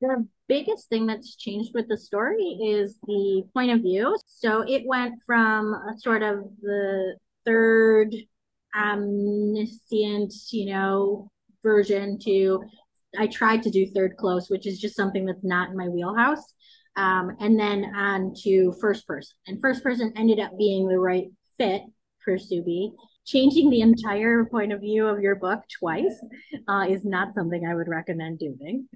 The biggest thing that's changed with the story is the point of view. So it went from a sort of the third omniscient, you know, version to I tried to do third close, which is just something that's not in my wheelhouse. Um, and then on to first person. And first person ended up being the right fit for Sue B. Changing the entire point of view of your book twice uh, is not something I would recommend doing.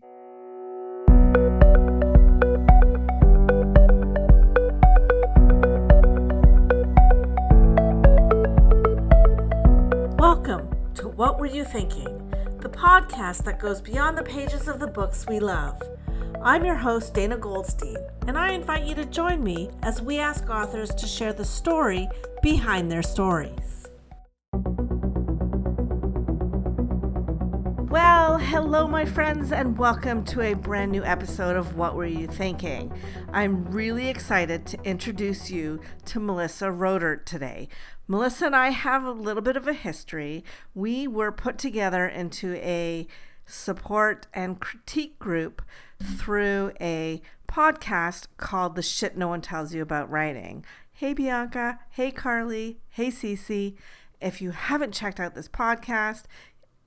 What Were You Thinking, the podcast that goes beyond the pages of the books we love. I'm your host, Dana Goldstein, and I invite you to join me as we ask authors to share the story behind their stories. Well, hello, my friends, and welcome to a brand new episode of What Were You Thinking? I'm really excited to introduce you to Melissa Rotert today. Melissa and I have a little bit of a history. We were put together into a support and critique group through a podcast called The Shit No One Tells You About Writing. Hey, Bianca. Hey, Carly. Hey, Cece. If you haven't checked out this podcast,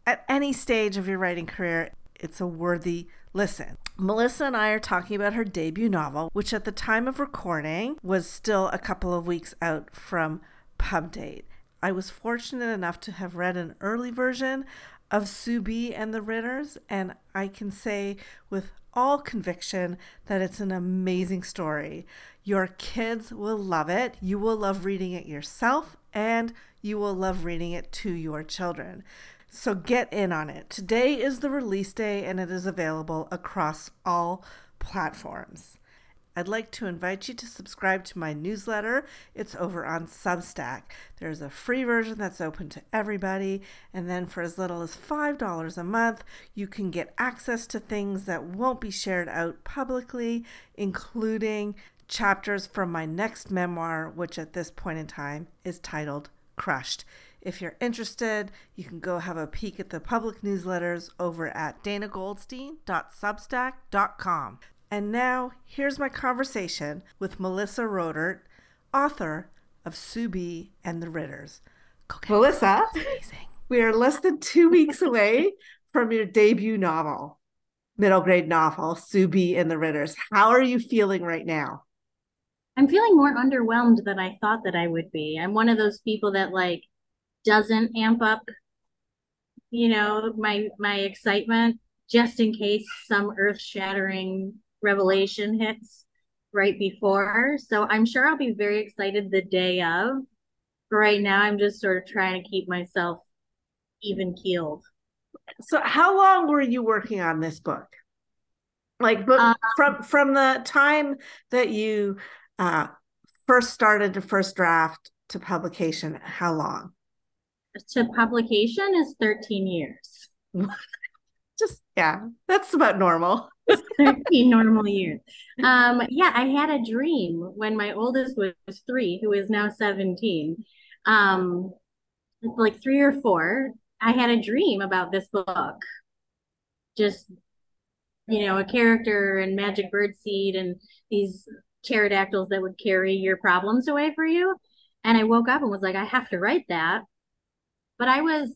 at any stage of your writing career, it's a worthy listen. Melissa and I are talking about her debut novel, which at the time of recording was still a couple of weeks out from pub date. I was fortunate enough to have read an early version of Sue B and the Ridders, and I can say with all conviction that it's an amazing story. Your kids will love it. You will love reading it yourself, and you will love reading it to your children. So get in on it. Today is the release day and it is available across all platforms. I'd like to invite you to subscribe to my newsletter. It's over on Substack. There's a free version that's open to everybody, and then for as little as $5 a month, you can get access to things that won't be shared out publicly, including chapters from my next memoir, which at this point in time is titled Crushed. If you're interested, you can go have a peek at the public newsletters over at danagoldstein.substack.com. And now, here's my conversation with Melissa Rotert, author of Sue B and the Ridders. Melissa, we are less than two weeks away from your debut novel, middle grade novel, Sue B and the Ridders. How are you feeling right now? I'm feeling more underwhelmed than I thought that I would be. I'm one of those people that like doesn't amp up you know my my excitement just in case some earth-shattering revelation hits right before. So i'm sure i'll be very excited the day of. But right now i'm just sort of trying to keep myself even keeled. So how long were you working on this book? Like but um, from from the time that you uh first started to first draft to publication how long to publication is 13 years. Just yeah, that's about normal. 13 normal years. Um, yeah, I had a dream when my oldest was three, who is now 17. Um, like three or four, I had a dream about this book. Just, you know, a character and magic bird seed and these pterodactyls that would carry your problems away for you. And I woke up and was like, I have to write that but I was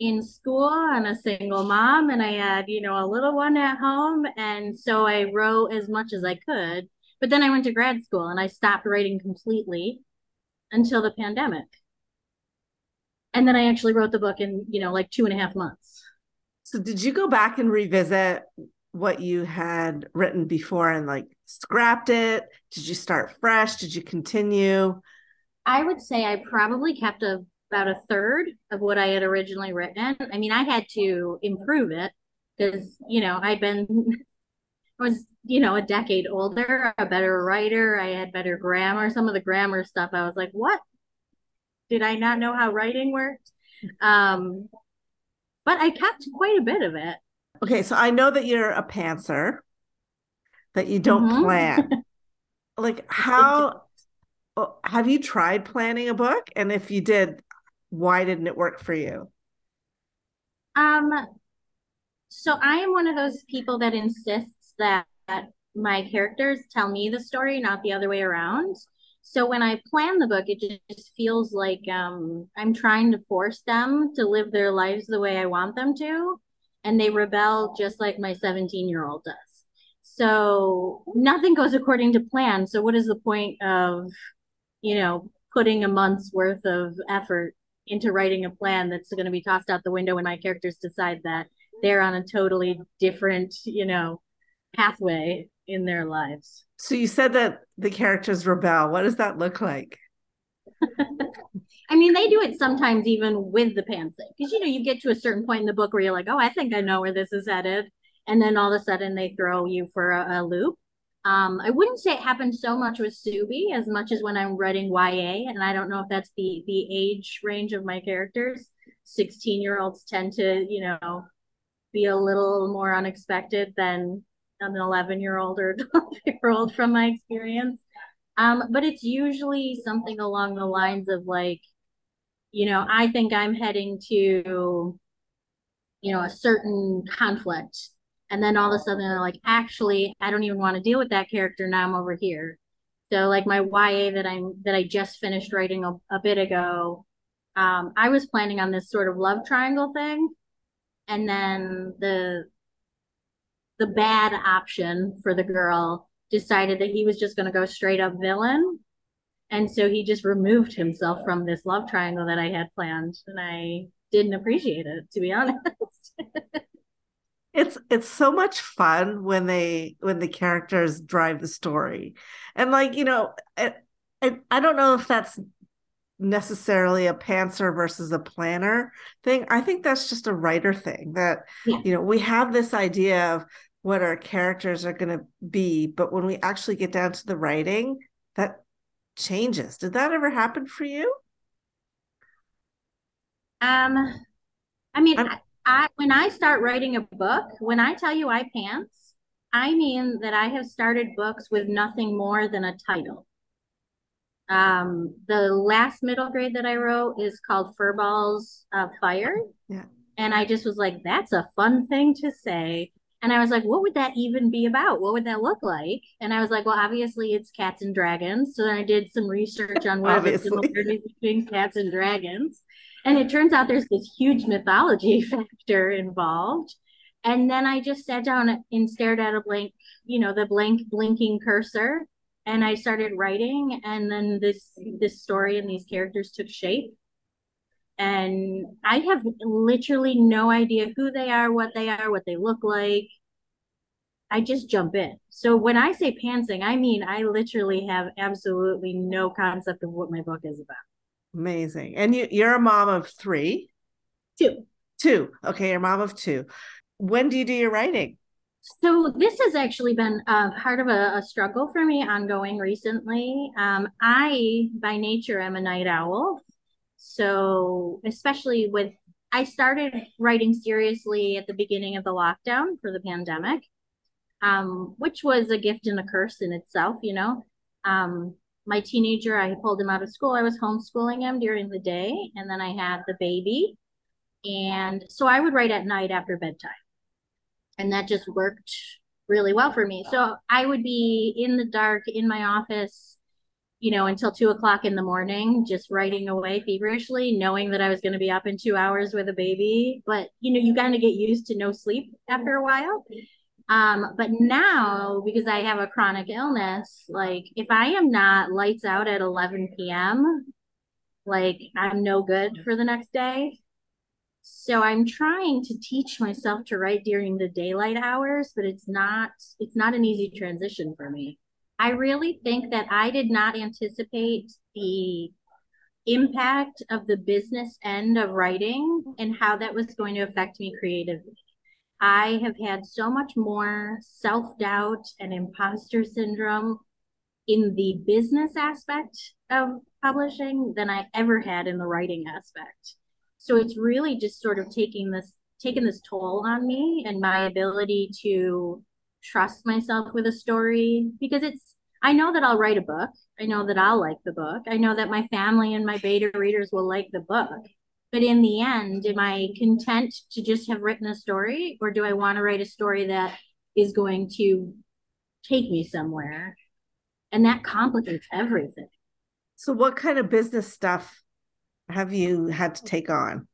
in school and a single mom and I had, you know, a little one at home. And so I wrote as much as I could. But then I went to grad school and I stopped writing completely until the pandemic. And then I actually wrote the book in, you know, like two and a half months. So did you go back and revisit what you had written before and like scrapped it? Did you start fresh? Did you continue? I would say I probably kept a about a third of what I had originally written. I mean, I had to improve it because, you know, I'd been, I was, you know, a decade older, a better writer. I had better grammar. Some of the grammar stuff, I was like, what? Did I not know how writing worked? Um, but I kept quite a bit of it. Okay, so I know that you're a pantser, that you don't mm-hmm. plan. like, how have you tried planning a book? And if you did, why didn't it work for you? Um, so I am one of those people that insists that my characters tell me the story, not the other way around. So when I plan the book, it just feels like um, I'm trying to force them to live their lives the way I want them to. And they rebel just like my 17 year old does. So nothing goes according to plan. So what is the point of, you know, putting a month's worth of effort into writing a plan that's going to be tossed out the window when my characters decide that they're on a totally different, you know, pathway in their lives. So you said that the characters rebel. What does that look like? I mean, they do it sometimes even with the pantsing because you know you get to a certain point in the book where you're like, oh, I think I know where this is headed, and then all of a sudden they throw you for a, a loop. Um, I wouldn't say it happened so much with Subi as much as when I'm writing YA, and I don't know if that's the the age range of my characters. Sixteen year olds tend to, you know, be a little more unexpected than an 11 year old or 12 year old from my experience. Um, but it's usually something along the lines of like, you know, I think I'm heading to, you know, a certain conflict. And then all of a sudden they're like, actually, I don't even want to deal with that character. Now I'm over here. So like my YA that I'm that I just finished writing a, a bit ago, um, I was planning on this sort of love triangle thing. And then the the bad option for the girl decided that he was just going to go straight up villain. And so he just removed himself from this love triangle that I had planned. And I didn't appreciate it, to be honest. it's it's so much fun when they when the characters drive the story and like you know I, I, I don't know if that's necessarily a pantser versus a planner thing i think that's just a writer thing that yeah. you know we have this idea of what our characters are going to be but when we actually get down to the writing that changes. Did that ever happen for you? Um i mean I, I when i start writing a book when i tell you i pants i mean that i have started books with nothing more than a title. Um the last middle grade that i wrote is called furballs of fire. Yeah. And i just was like that's a fun thing to say and I was like, what would that even be about? What would that look like? And I was like, well, obviously it's cats and dragons. So then I did some research on what the similarities between cats and dragons. And it turns out there's this huge mythology factor involved. And then I just sat down and stared at a blank, you know, the blank blinking cursor. And I started writing. And then this this story and these characters took shape and I have literally no idea who they are, what they are, what they look like. I just jump in. So when I say pantsing, I mean I literally have absolutely no concept of what my book is about. Amazing. And you, you're a mom of three? Two. Two. Okay, you're a mom of two. When do you do your writing? So this has actually been uh, part of a, a, struggle for me ongoing recently. Um, I, by nature, am a night owl. So, especially with, I started writing seriously at the beginning of the lockdown for the pandemic, um, which was a gift and a curse in itself, you know. Um, my teenager, I pulled him out of school. I was homeschooling him during the day, and then I had the baby. And so I would write at night after bedtime. And that just worked really well for me. So I would be in the dark in my office you know, until two o'clock in the morning, just writing away feverishly, knowing that I was going to be up in two hours with a baby. But, you know, you kind of get used to no sleep after a while. Um, but now, because I have a chronic illness, like if I am not lights out at 11 p.m., like I'm no good for the next day. So I'm trying to teach myself to write during the daylight hours, but it's not it's not an easy transition for me. I really think that I did not anticipate the impact of the business end of writing and how that was going to affect me creatively. I have had so much more self doubt and imposter syndrome in the business aspect of publishing than I ever had in the writing aspect. So it's really just sort of taking this taken this toll on me and my ability to trust myself with a story because it's I know that I'll write a book. I know that I'll like the book. I know that my family and my beta readers will like the book. But in the end, am I content to just have written a story or do I want to write a story that is going to take me somewhere. And that complicates everything. So, what kind of business stuff have you had to take on?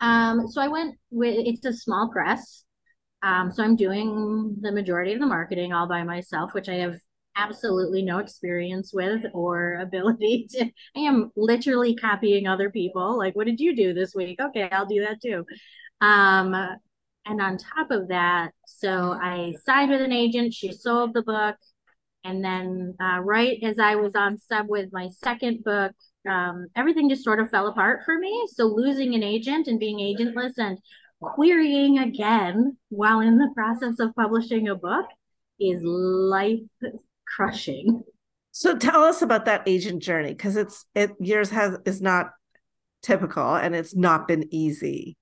Um, so I went with it's a small press. Um, so I'm doing the majority of the marketing all by myself, which I have absolutely no experience with or ability to. I am literally copying other people. Like, what did you do this week? Okay, I'll do that too. Um, and on top of that, so I signed with an agent. She sold the book. And then, uh, right as I was on sub with my second book, um, everything just sort of fell apart for me. So, losing an agent and being agentless and querying again while in the process of publishing a book is life crushing. So tell us about that agent journey because it's it yours has is not typical and it's not been easy.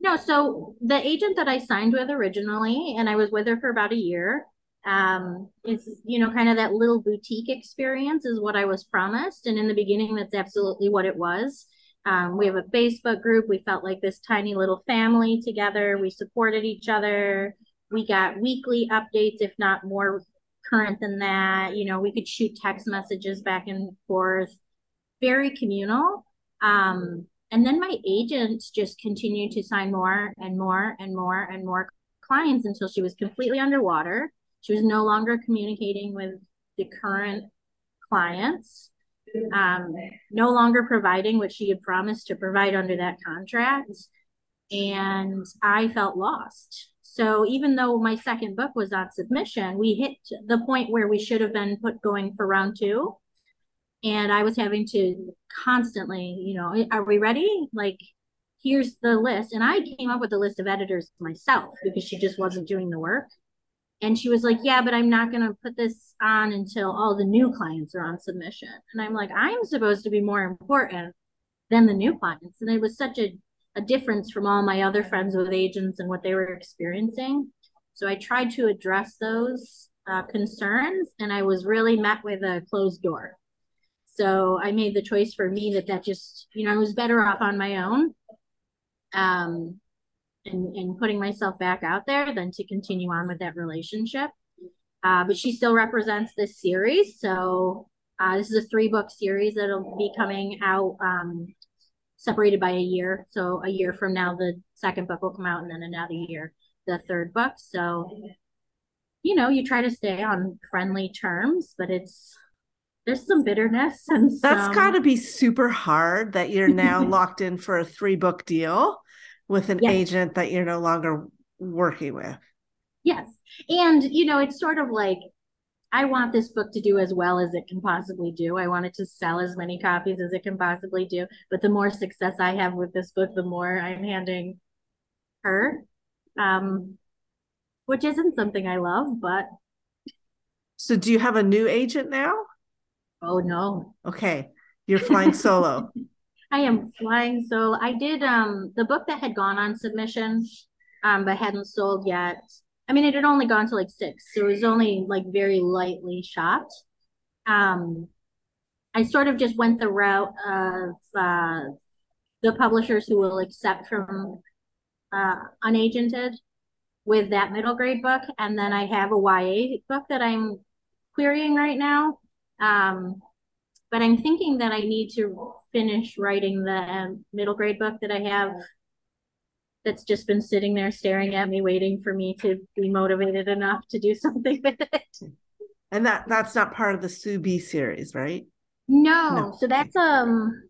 No, so the agent that I signed with originally, and I was with her for about a year, um, it's you know kind of that little boutique experience is what I was promised, and in the beginning, that's absolutely what it was. Um, we have a Facebook group. We felt like this tiny little family together. We supported each other. We got weekly updates, if not more current than that. You know, we could shoot text messages back and forth, very communal. Um, and then my agent just continued to sign more and more and more and more clients until she was completely underwater. She was no longer communicating with the current clients, um, no longer providing what she had promised to provide under that contract. And I felt lost. So even though my second book was on submission, we hit the point where we should have been put going for round two. And I was having to constantly, you know, are we ready? Like, here's the list. And I came up with a list of editors myself because she just wasn't doing the work. And she was like, Yeah, but I'm not going to put this on until all the new clients are on submission. And I'm like, I'm supposed to be more important than the new clients. And it was such a a difference from all my other friends with agents and what they were experiencing. So I tried to address those uh, concerns, and I was really met with a closed door. So I made the choice for me that that just, you know, I was better off on my own um, and, and putting myself back out there than to continue on with that relationship. Uh, but she still represents this series. So uh, this is a three book series that'll be coming out um, separated by a year. So a year from now, the second book will come out, and then another year, the third book. So, you know, you try to stay on friendly terms, but it's there's some bitterness and that's some... got to be super hard that you're now locked in for a three book deal with an yes. agent that you're no longer working with. Yes. And, you know, it's sort of like I want this book to do as well as it can possibly do. I want it to sell as many copies as it can possibly do. But the more success I have with this book, the more I'm handing her, um, which isn't something I love, but. So, do you have a new agent now? Oh, no. Okay. You're flying solo. I am flying solo. I did um the book that had gone on submission, um, but hadn't sold yet. I mean, it had only gone to like six, so it was only like very lightly shot. Um, I sort of just went the route of uh, the publishers who will accept from uh, unagented with that middle grade book, and then I have a YA book that I'm querying right now. Um, but I'm thinking that I need to finish writing the um, middle grade book that I have that's just been sitting there staring at me, waiting for me to be motivated enough to do something with it. And that that's not part of the Sue B series, right? No. no. So that's um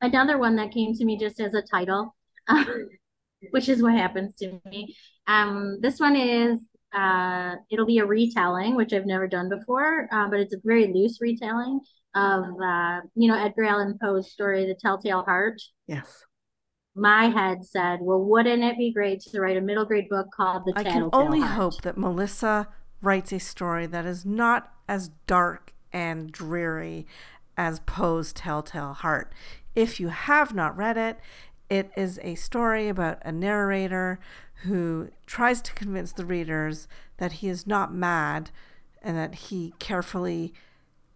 another one that came to me just as a title, which is what happens to me. Um, this one is uh, it'll be a retelling, which I've never done before, uh, but it's a very loose retelling of uh, you know Edgar Allan Poe's story, The Telltale Heart. Yes my head said, well, wouldn't it be great to write a middle grade book called The I can only Heart? hope that Melissa writes a story that is not as dark and dreary as Poe's Telltale Heart. If you have not read it, it is a story about a narrator who tries to convince the readers that he is not mad and that he carefully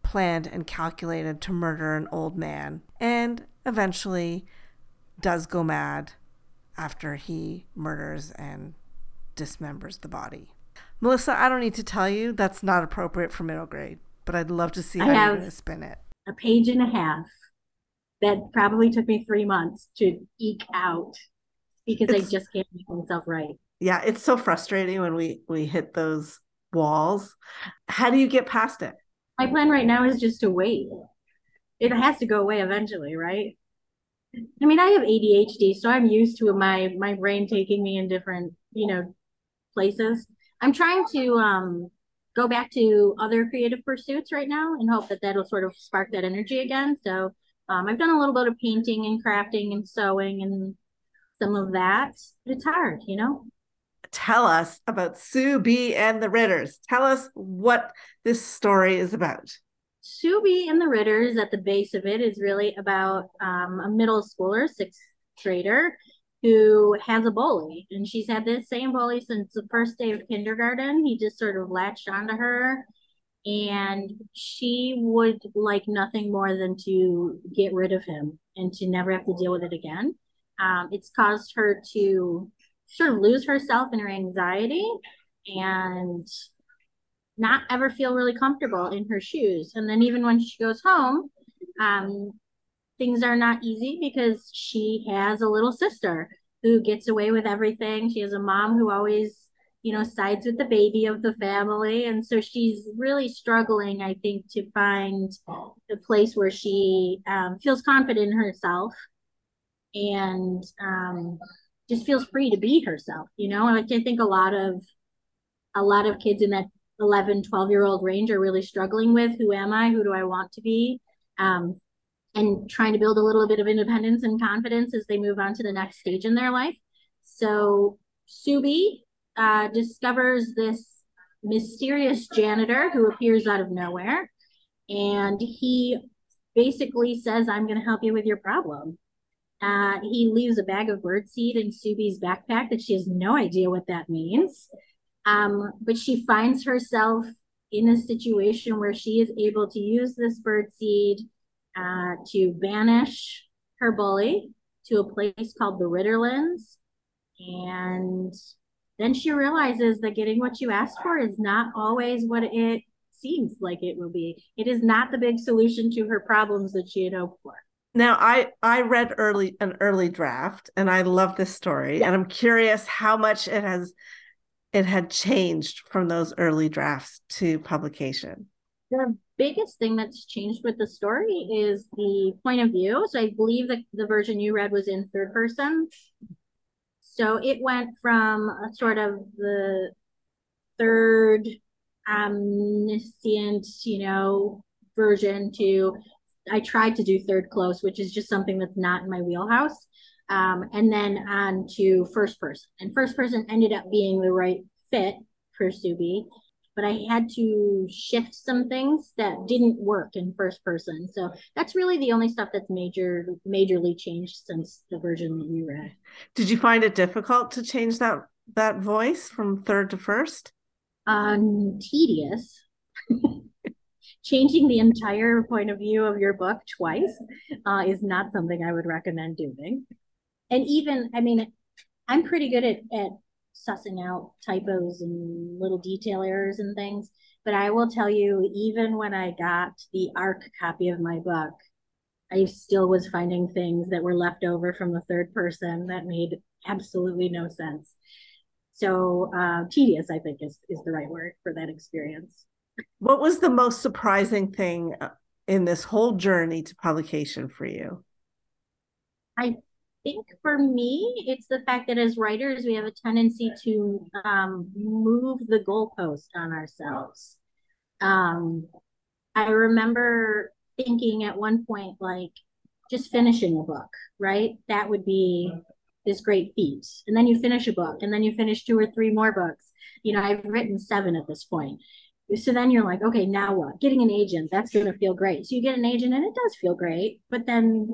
planned and calculated to murder an old man. And eventually, does go mad after he murders and dismembers the body. Melissa, I don't need to tell you that's not appropriate for middle grade, but I'd love to see how you're going to spin it. A page and a half that probably took me three months to eke out because it's, I just can't make myself right. Yeah, it's so frustrating when we we hit those walls. How do you get past it? My plan right now is just to wait. It has to go away eventually, right? I mean, I have ADHD, so I'm used to my my brain taking me in different, you know, places. I'm trying to um go back to other creative pursuits right now and hope that that'll sort of spark that energy again. So um, I've done a little bit of painting and crafting and sewing and some of that. But it's hard, you know. Tell us about Sue B and the Ridders. Tell us what this story is about. Sue B and the Ridders at the base of it is really about um, a middle schooler, sixth grader, who has a bully. And she's had this same bully since the first day of kindergarten. He just sort of latched onto her. And she would like nothing more than to get rid of him and to never have to deal with it again. Um, it's caused her to sort of lose herself in her anxiety and not ever feel really comfortable in her shoes. And then even when she goes home, um, things are not easy because she has a little sister who gets away with everything. She has a mom who always, you know, sides with the baby of the family. And so she's really struggling, I think, to find the place where she um, feels confident in herself and um, just feels free to be herself, you know? Like I think a lot of a lot of kids in that 11, 12 year old range are really struggling with who am I? Who do I want to be? Um, and trying to build a little bit of independence and confidence as they move on to the next stage in their life. So Sue B uh, discovers this mysterious janitor who appears out of nowhere. And he basically says, I'm going to help you with your problem. Uh, he leaves a bag of birdseed in Sue B's backpack that she has no idea what that means. Um, but she finds herself in a situation where she is able to use this birdseed uh, to banish her bully to a place called the Ridderlands. And then she realizes that getting what you asked for is not always what it seems like it will be. It is not the big solution to her problems that she had hoped for. Now, I I read early an early draft, and I love this story, yeah. and I'm curious how much it has it had changed from those early drafts to publication? The biggest thing that's changed with the story is the point of view. So I believe that the version you read was in third person. So it went from a sort of the third omniscient, you know, version to I tried to do third close, which is just something that's not in my wheelhouse um, and then on to first person. And first person ended up being the right fit for Sue B, but I had to shift some things that didn't work in first person. So that's really the only stuff that's major majorly changed since the version that you read. Did you find it difficult to change that that voice from third to first? Um, tedious. Changing the entire point of view of your book twice uh, is not something I would recommend doing and even I mean, I'm pretty good at at sussing out typos and little detail errors and things. But I will tell you, even when I got the ARC copy of my book, I still was finding things that were left over from the third person that made absolutely no sense. So uh, tedious, I think, is is the right word for that experience. What was the most surprising thing uh, in this whole journey to publication for you? I think for me, it's the fact that as writers, we have a tendency to um, move the goalpost on ourselves. Um, I remember thinking at one point, like, just finishing a book, right? That would be this great feat. And then you finish a book, and then you finish two or three more books. You know, I've written seven at this point. So then you're like, okay, now what? Getting an agent, that's going to feel great. So you get an agent, and it does feel great. But then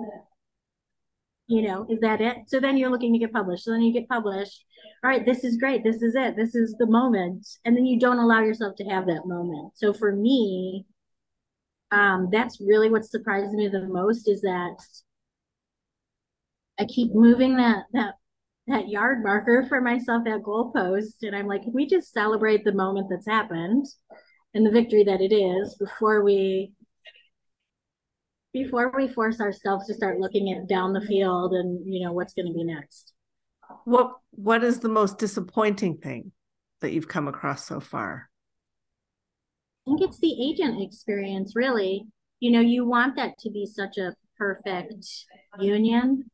you know is that it? So then you're looking to get published. So then you get published. All right this is great. This is it. This is the moment. And then you don't allow yourself to have that moment. So for me um that's really what surprises me the most is that i keep moving that that that yard marker for myself that goalpost and i'm like can we just celebrate the moment that's happened and the victory that it is before we before we force ourselves to start looking at down the field and you know what's going to be next. What what is the most disappointing thing that you've come across so far? I think it's the agent experience really. You know you want that to be such a perfect union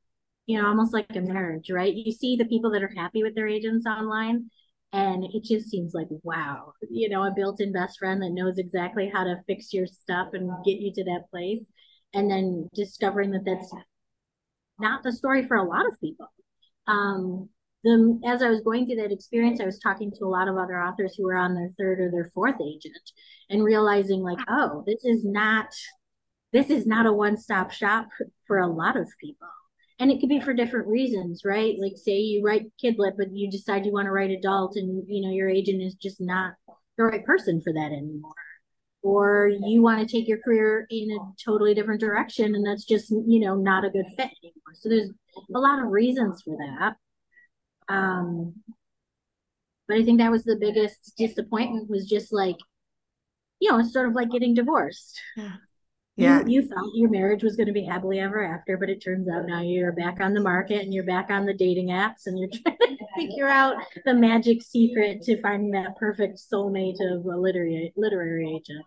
you know almost like a marriage right? You see the people that are happy with their agents online and it just seems like wow you know a built-in best friend that knows exactly how to fix your stuff and get you to that place and then discovering that that's not the story for a lot of people. Um the as i was going through that experience i was talking to a lot of other authors who were on their third or their fourth agent and realizing like oh this is not this is not a one-stop shop for a lot of people. And it could be for different reasons right? Like say you write kidlit but you decide you want to write adult and you know your agent is just not the right person for that anymore or you want to take your career in a totally different direction and that's just you know not a good fit anymore. So there's a lot of reasons for that. Um but i think that was the biggest disappointment was just like you know it's sort of like getting divorced. Yeah. Yeah. you, you thought your marriage was going to be happily ever after but it turns out now you're back on the market and you're back on the dating apps and you're trying to figure out the magic secret to finding that perfect soulmate of a literary literary agent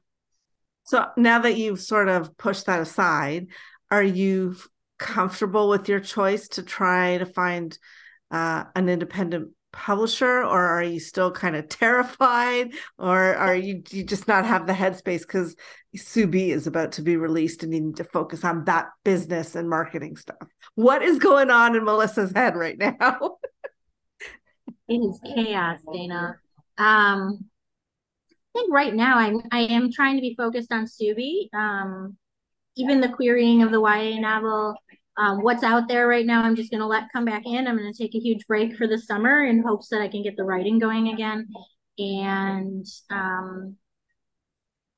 so now that you've sort of pushed that aside are you comfortable with your choice to try to find uh, an independent publisher or are you still kind of terrified or are you you just not have the headspace? Because Sue B is about to be released and you need to focus on that business and marketing stuff. What is going on in melissa's head right now? It is chaos dana. Um think right now i'm i am trying to be focused on Sue B. Um even the querying of the ya novel um, what's out there right now, I'm just to let come back in. I'm to take a huge break for the summer in hopes that I can get the writing going again. And um,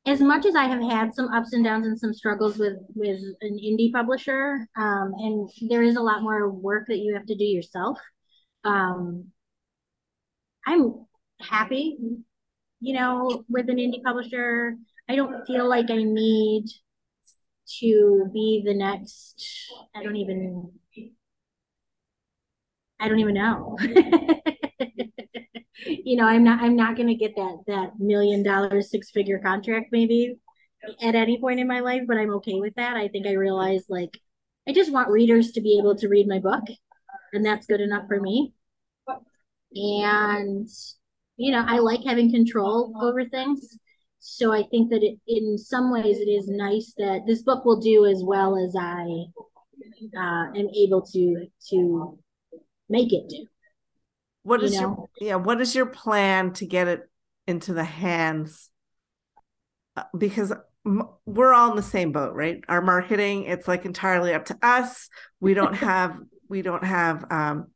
as much as I have had some ups and downs and some struggles with with an indie publisher, um, and there is a lot more work that you have to do yourself. Um, I'm happy, you know, with an indie publisher. I don't feel like I need to be the next i don't even i don't even know you know i'm not i'm not going to get that that million dollar six figure contract maybe at any point in my life but i'm okay with that i think i realize like i just want readers to be able to read my book and that's good enough for me and you know i like having control over things so I think that it, in some ways it is nice that this book will do as well as I uh, am able to to make it do. What is you know? your yeah? What is your plan to get it into the hands? Uh, because we're all in the same boat, right? Our marketing, it's like entirely up to us. We don't have we don't have um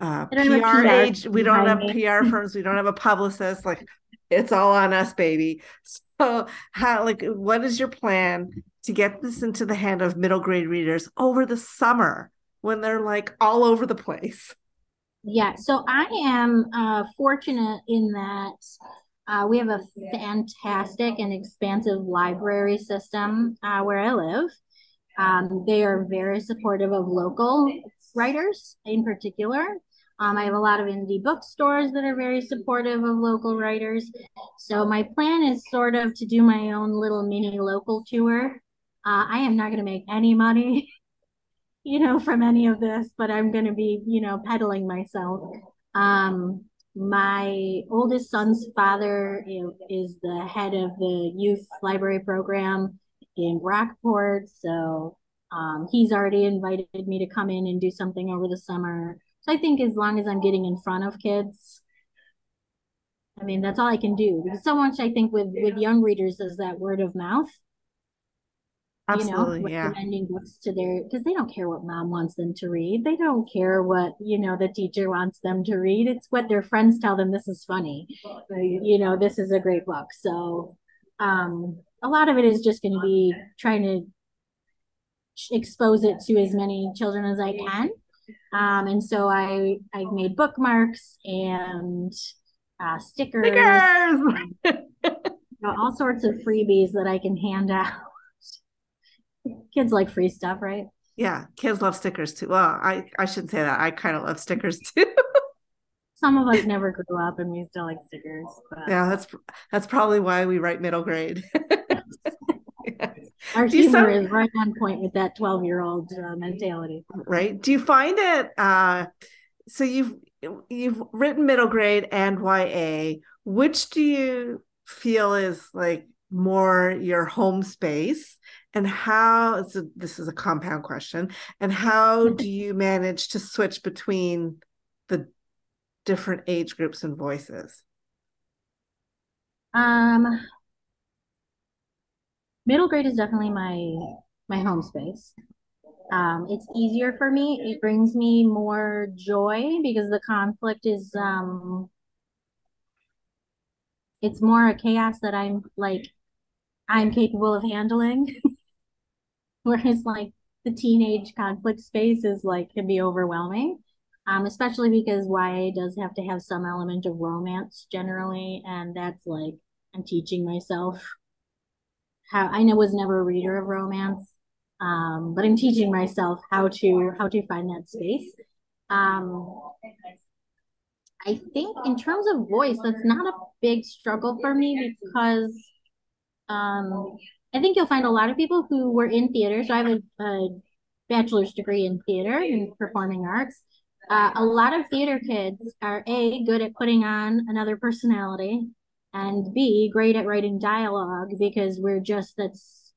uh PR, PR age, we don't have PR firms, we don't have a publicist. Like it's all on us baby. So how like what is your plan to get this into the hand of middle grade readers over the summer when they're like all over the place? Yeah so i am uh, fortunate in that uh, we have a fantastic and expansive library system uh, where i live. Um, they are very supportive of local writers in particular um, I have a lot of indie bookstores that are very supportive of local writers. So my plan is sort of to do my own little mini local tour. Uh, I am not going to make any money, you know, from any of this, but I'm going to be, you know, peddling myself. Um, my oldest son's father is the head of the youth library program in Rockport. So um, he's already invited me to come in and do something over the summer. So I think as long as I'm getting in front of kids, I mean that's all I can do because so much I think with with young readers is that word of mouth. Absolutely, you know, yeah. recommending books to their because they don't care what mom wants them to read. They don't care what you know the teacher wants them to read. It's what their friends tell them. This is funny, you know. This is a great book. So, um, a lot of it is just going to be trying to expose it to as many children as I can Um, and so I I made bookmarks and uh, stickers, stickers! you know, all sorts of freebies that I can hand out. Kids like free stuff, right? Yeah, kids love stickers too. Well, I I shouldn't say that. I kind of love stickers too. Some of us never grew up and we still like stickers. But... Yeah, that's that's probably why we write middle grade. Our humor some... is right on point with that 12 year old uh, mentality. Right. Do you find it? Uh, so you've you've written middle grade and YA. Which do you feel is like more your home space? And how a, this is a compound question. And how do you manage to switch between the different age groups and voices? Um, middle grade is definitely my my home space. Um, it's easier for me. It brings me more joy because the conflict is um, it's more a chaos that I'm like I'm capable of handling. Whereas like the teenage conflict space is like can be overwhelming. Um, especially because YA does have to have some element of romance generally, and that's like I'm teaching myself how I was never a reader of romance, um, but I'm teaching myself how to how to find that space. Um, I think in terms of voice, that's not a big struggle for me because um, I think you'll find a lot of people who were in theater. So I have a, a bachelor's degree in theater and performing arts. Uh, a lot of theater kids are a good at putting on another personality and B, great at writing dialogue because we're just that's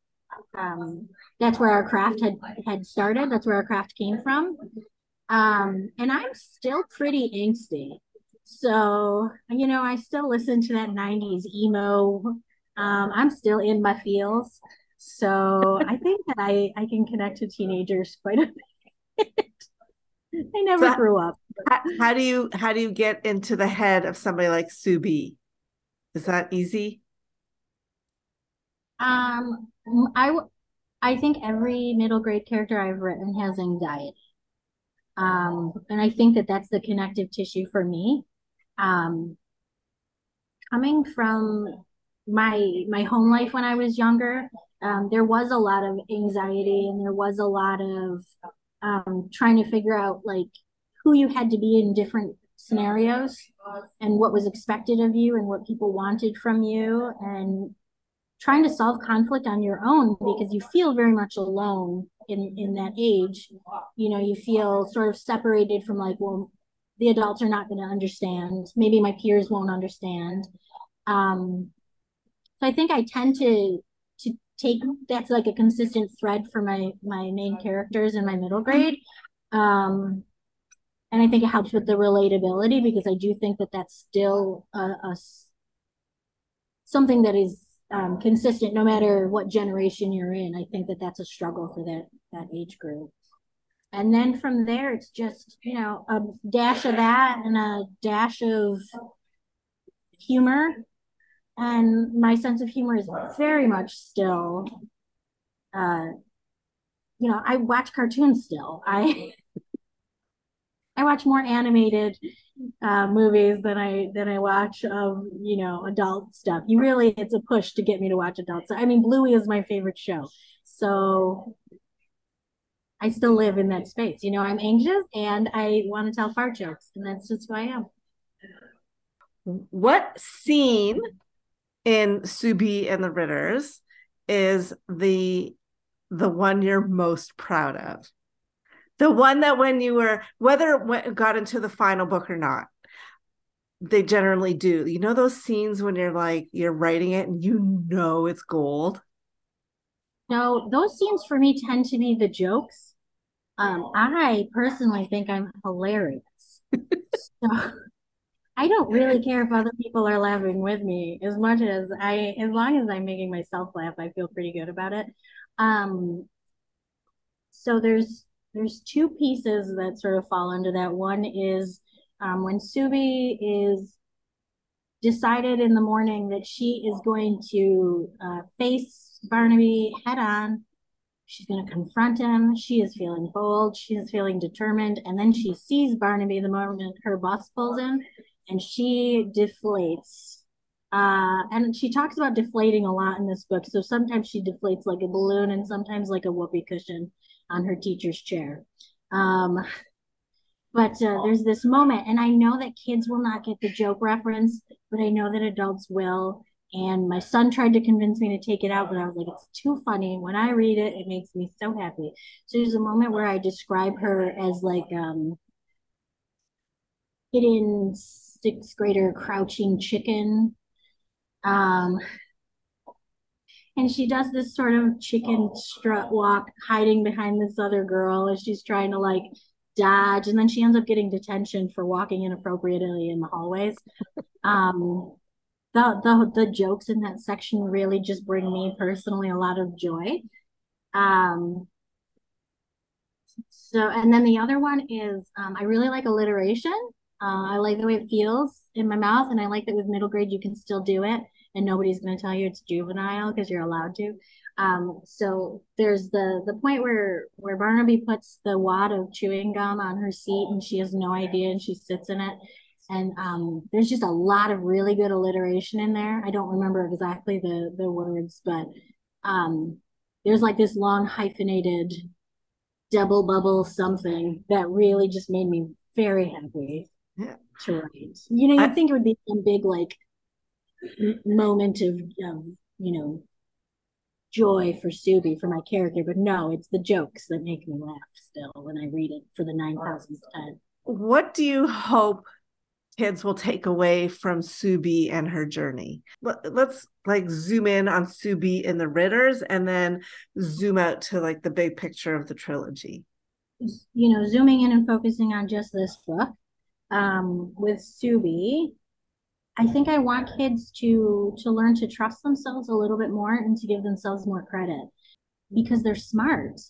um, that's where our craft had had started. That's where our craft came from. Um, and I'm still pretty angsty. So, you know, I still listen to that 90s emo. Um, I'm still in my feels. So I think that I, I can connect to teenagers quite a bit. I never so grew up. How, how, do you how do you get into the head of somebody like Sue B? Is that easy? Um, I I think every middle grade character I've written has anxiety. Um, and I think that that's the connective tissue for me. Um, coming from my my home life when I was younger, um, there was a lot of anxiety and there was a lot of um, trying to figure out like who you had to be in different scenarios and what was expected of you and what people wanted from you and trying to solve conflict on your own because you feel very much alone in in that age. You know you feel sort of separated from like well the adults are not going to understand. Maybe my peers won't understand. Um so i think i tend to to take that's like a consistent thread for my my main characters in my middle grade. Um and I think it helps with the relatability because I do think that that's still a, a something that is um, consistent no matter what generation you're in. I think that that's a struggle for that that age group. And then from there, it's just you know a dash of that and a dash of humor. And my sense of humor is very much still, uh, you know, I watch cartoons still. I I watch more animated uh, movies than I than I watch of you know adult stuff. You really it's a push to get me to watch adult stuff. I mean, Bluey is my favorite show, so I still live in that space. You know, I'm anxious and I want to tell fart jokes, and that's just who I am. What scene in Sue B and the Ridders is the the one you're most proud of? The one that when you were whether it got into the final book or not they generally do. You know those scenes when you're like you're writing it and you know it's gold? No those scenes for me tend to be the jokes. Um i personally think i'm hilarious. So i don't really care if other people are laughing with me. As much as i as long as i'm making myself laugh i feel pretty good about it. Um so there's there's two pieces that sort of fall under that. One is um, when Sue B is decided in the morning that she is going to uh, face Barnaby head on, She's going to confront him. She is feeling bold. She is feeling determined. And then she sees Barnaby the moment her bus pulls in and she deflates. Uh, and she talks about deflating a lot in this book. So sometimes she deflates like a balloon and sometimes like a whoopee cushion on her teacher's chair. Um, but uh, there's this moment, and I know that kids will not get the joke reference, but I know that adults will. And my son tried to convince me to take it out, but I was like, it's too funny. When I read it, it makes me so happy. So there's a moment where I describe her as like um hidden sixth grader crouching chicken. Um and she does this sort of chicken strut walk hiding behind this other girl as she's trying to like dodge and then she ends up getting detention for walking inappropriately in the hallways um the, the the jokes in that section really just bring me personally a lot of joy. Um, so, and then the other one is um, I really like alliteration. Uh, I like the way it feels in my mouth, and I like that with middle grade you can still do it, and nobody's going to tell you it's juvenile because you're allowed to. Um, so there's the the point where where Barnaby puts the wad of chewing gum on her seat, and she has no idea, and she sits in it, and um, there's just a lot of really good alliteration in there. I don't remember exactly the the words, but um, there's like this long hyphenated double bubble something that really just made me very happy to write. You know, you'd I, think it would be some big like moment of, um, you know, joy for Sue B for my character, but no, it's the jokes that make me laugh still when I read it for the nine thousandth time. What do you hope kids will take away from Sue B and her journey. Let's like zoom in on Sue B and the Ridders and then zoom out to like the big picture of the trilogy. You know, zooming in and focusing on just this book um, with Sue B, I think I want kids to to learn to trust themselves a little bit more and to give themselves more credit because they're smart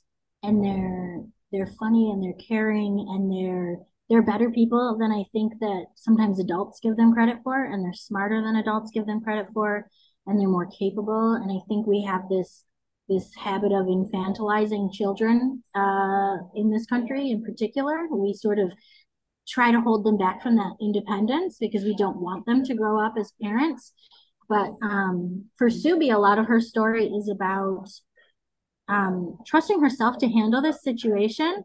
and they're they're funny and they're caring and they're they're better people than I think that sometimes adults give them credit for, and they're smarter than adults give them credit for, and they're more capable. And I think we have this this habit of infantilizing children uh, in this country, in particular. We sort of try to hold them back from that independence because we don't want them to grow up as parents. But um, for Sue B, a lot of her story is about um, trusting herself to handle this situation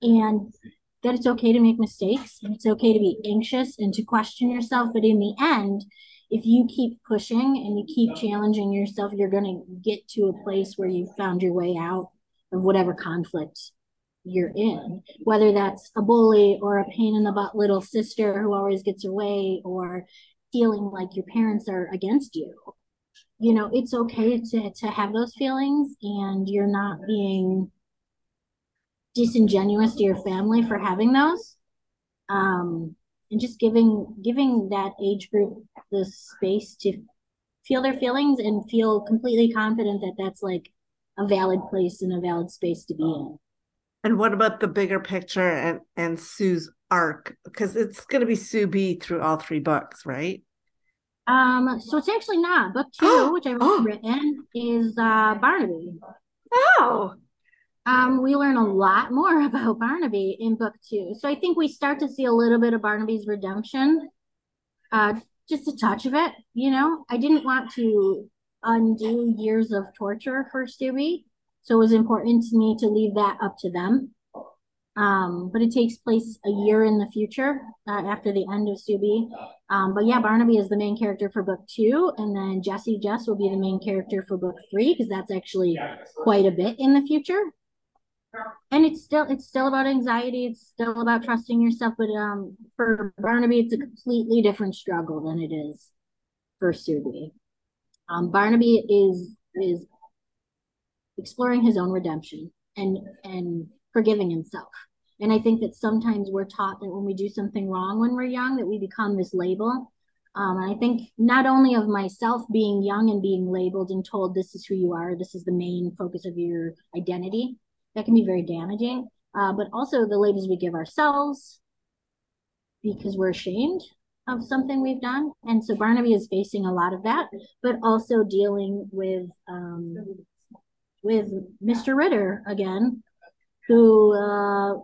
and that it's okay to make mistakes and it's okay to be anxious and to question yourself. But in the end, if you keep pushing and you keep challenging yourself, you're going to get to a place where you've found your way out of whatever conflict you're in, whether that's a bully or a pain in the butt little sister who always gets her way or feeling like your parents are against you. You know, it's okay to, to have those feelings and you're not being disingenuous to your family for having those um, and just giving giving that age group the space to feel their feelings and feel completely confident that that's like a valid place and a valid space to be in and what about the bigger picture and and sue's arc because it's going to be sue b through all three books right um so it's actually not book two which i've oh. written is uh barnaby oh um, we learn a lot more about Barnaby in book two. So I think we start to see a little bit of Barnaby's redemption, uh, just a touch of it. You know, I didn't want to undo years of torture for Sue B, so it was important to me to leave that up to them. Um, but it takes place a year in the future uh, after the end of Sue B. Um, but yeah, Barnaby is the main character for book two, and then Jesse Jess will be the main character for book three because that's actually quite a bit in the future and it's still it's still about anxiety it's still about trusting yourself but um for barnaby it's a completely different struggle than it is for sue b um barnaby is is exploring his own redemption and and forgiving himself and i think that sometimes we're taught that when we do something wrong when we're young that we become this label um, and I think not only of myself being young and being labeled and told this is who you are, this is the main focus of your identity, that can be very damaging. Uh, but also the labels we give ourselves because we're ashamed of something we've done. And so Barnaby is facing a lot of that, but also dealing with um, with Mr. Ritter again, who uh,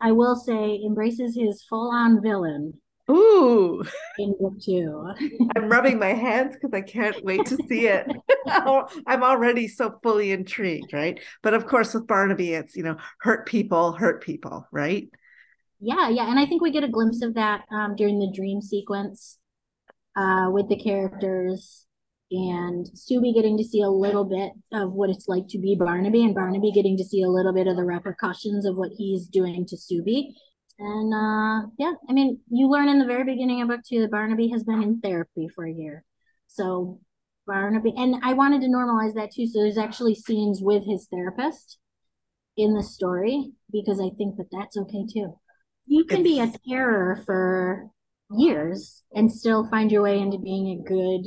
I will say embraces his full on villain. Ooh. In book two. I'm rubbing my hands because I can't wait to see it. I'm already so fully intrigued, right? But of course, with Barnaby, it's, you know, hurt people, hurt people, right? Yeah, yeah. And I think we get a glimpse of that um, during the dream sequence uh, with the characters and Sue B getting to see a little bit of what it's like to be Barnaby, and Barnaby getting to see a little bit of the repercussions of what he's doing to Sue B. And uh, yeah, I mean, you learn in the very beginning of book two that Barnaby has been in therapy for a year. So Barnaby, and I wanted to normalize that too. So there's actually scenes with his therapist in the story because I think that that's okay too. You can be a terror for years and still find your way into being a good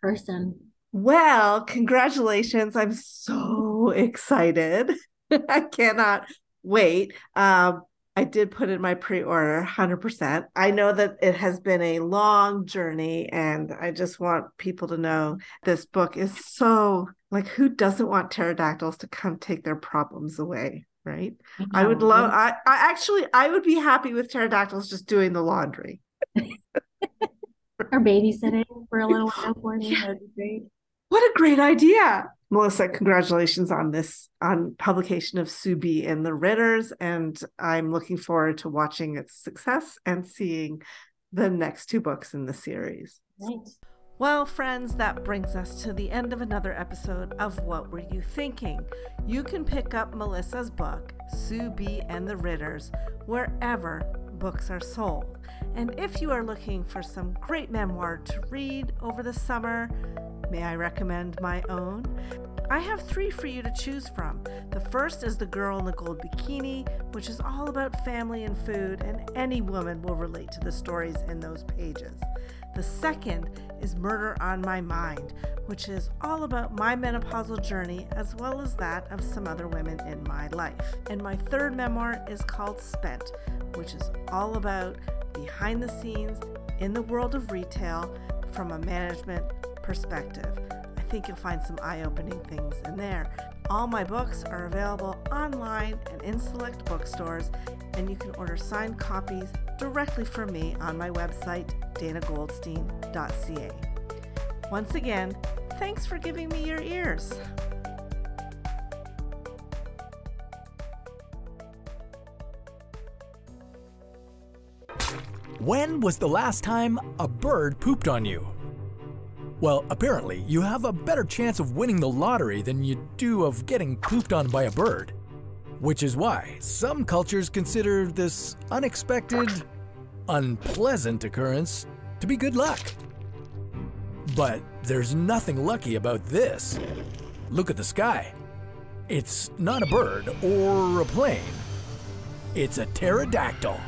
person. Well, congratulations. I'm so excited. I cannot wait. Um, I did put in my pre order 100%. I know that it has been a long journey, and I just want people to know this book is so like, who doesn't want pterodactyls to come take their problems away? Right. I would love, I, I actually, I would be happy with pterodactyls just doing the laundry. or babysitting for a little while for me. Yeah. That would be great. What a great idea. Melissa, congratulations on this on publication of Sue B and the Ridders. And I'm looking forward to watching its success and seeing the next two books in the series. Thanks. Well, friends, that brings us to the end of another episode of What Were You Thinking? You can pick up Melissa's book, Sue B and the Ridders, wherever books are sold. And if you are looking for some great memoir to read over the summer, may I recommend my own? I have three for you to choose from. The first is The Girl in the Gold Bikini, which is all about family and food, and any woman will relate to the stories in those pages. The second is Murder on My Mind, which is all about my menopausal journey as well as that of some other women in my life. And my third memoir is called Spent, which is all about behind the scenes in the world of retail from a management perspective. I think you'll find some eye opening things in there. All my books are available online and in select bookstores, and you can order signed copies directly from me on my website, danagoldstein.ca. Once again, thanks for giving me your ears. When was the last time a bird pooped on you? Well, apparently, you have a better chance of winning the lottery than you do of getting pooped on by a bird. Which is why some cultures consider this unexpected, unpleasant occurrence to be good luck. But there's nothing lucky about this. Look at the sky. It's not a bird or a plane, it's a pterodactyl.